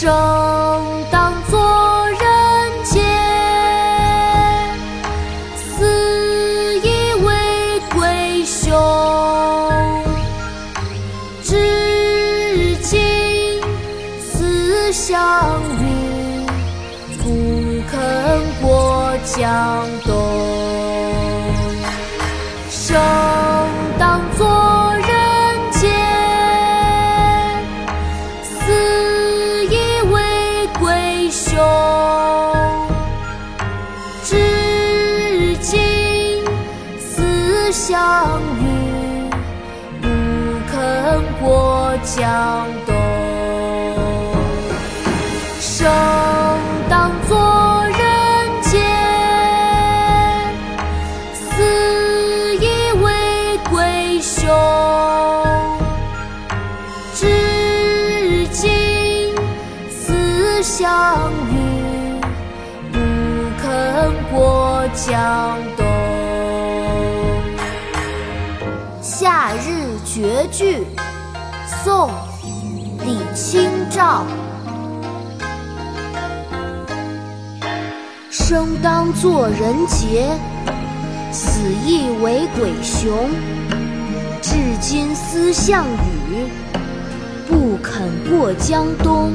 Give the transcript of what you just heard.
生当作人杰，死亦为鬼雄。至今思项羽，不肯过江东。生当作兄。至今思项羽，不肯过江东。项羽，不肯过江东。《夏日绝句》宋·李清照。生当作人杰，死亦为鬼雄。至今思项羽，不肯过江东。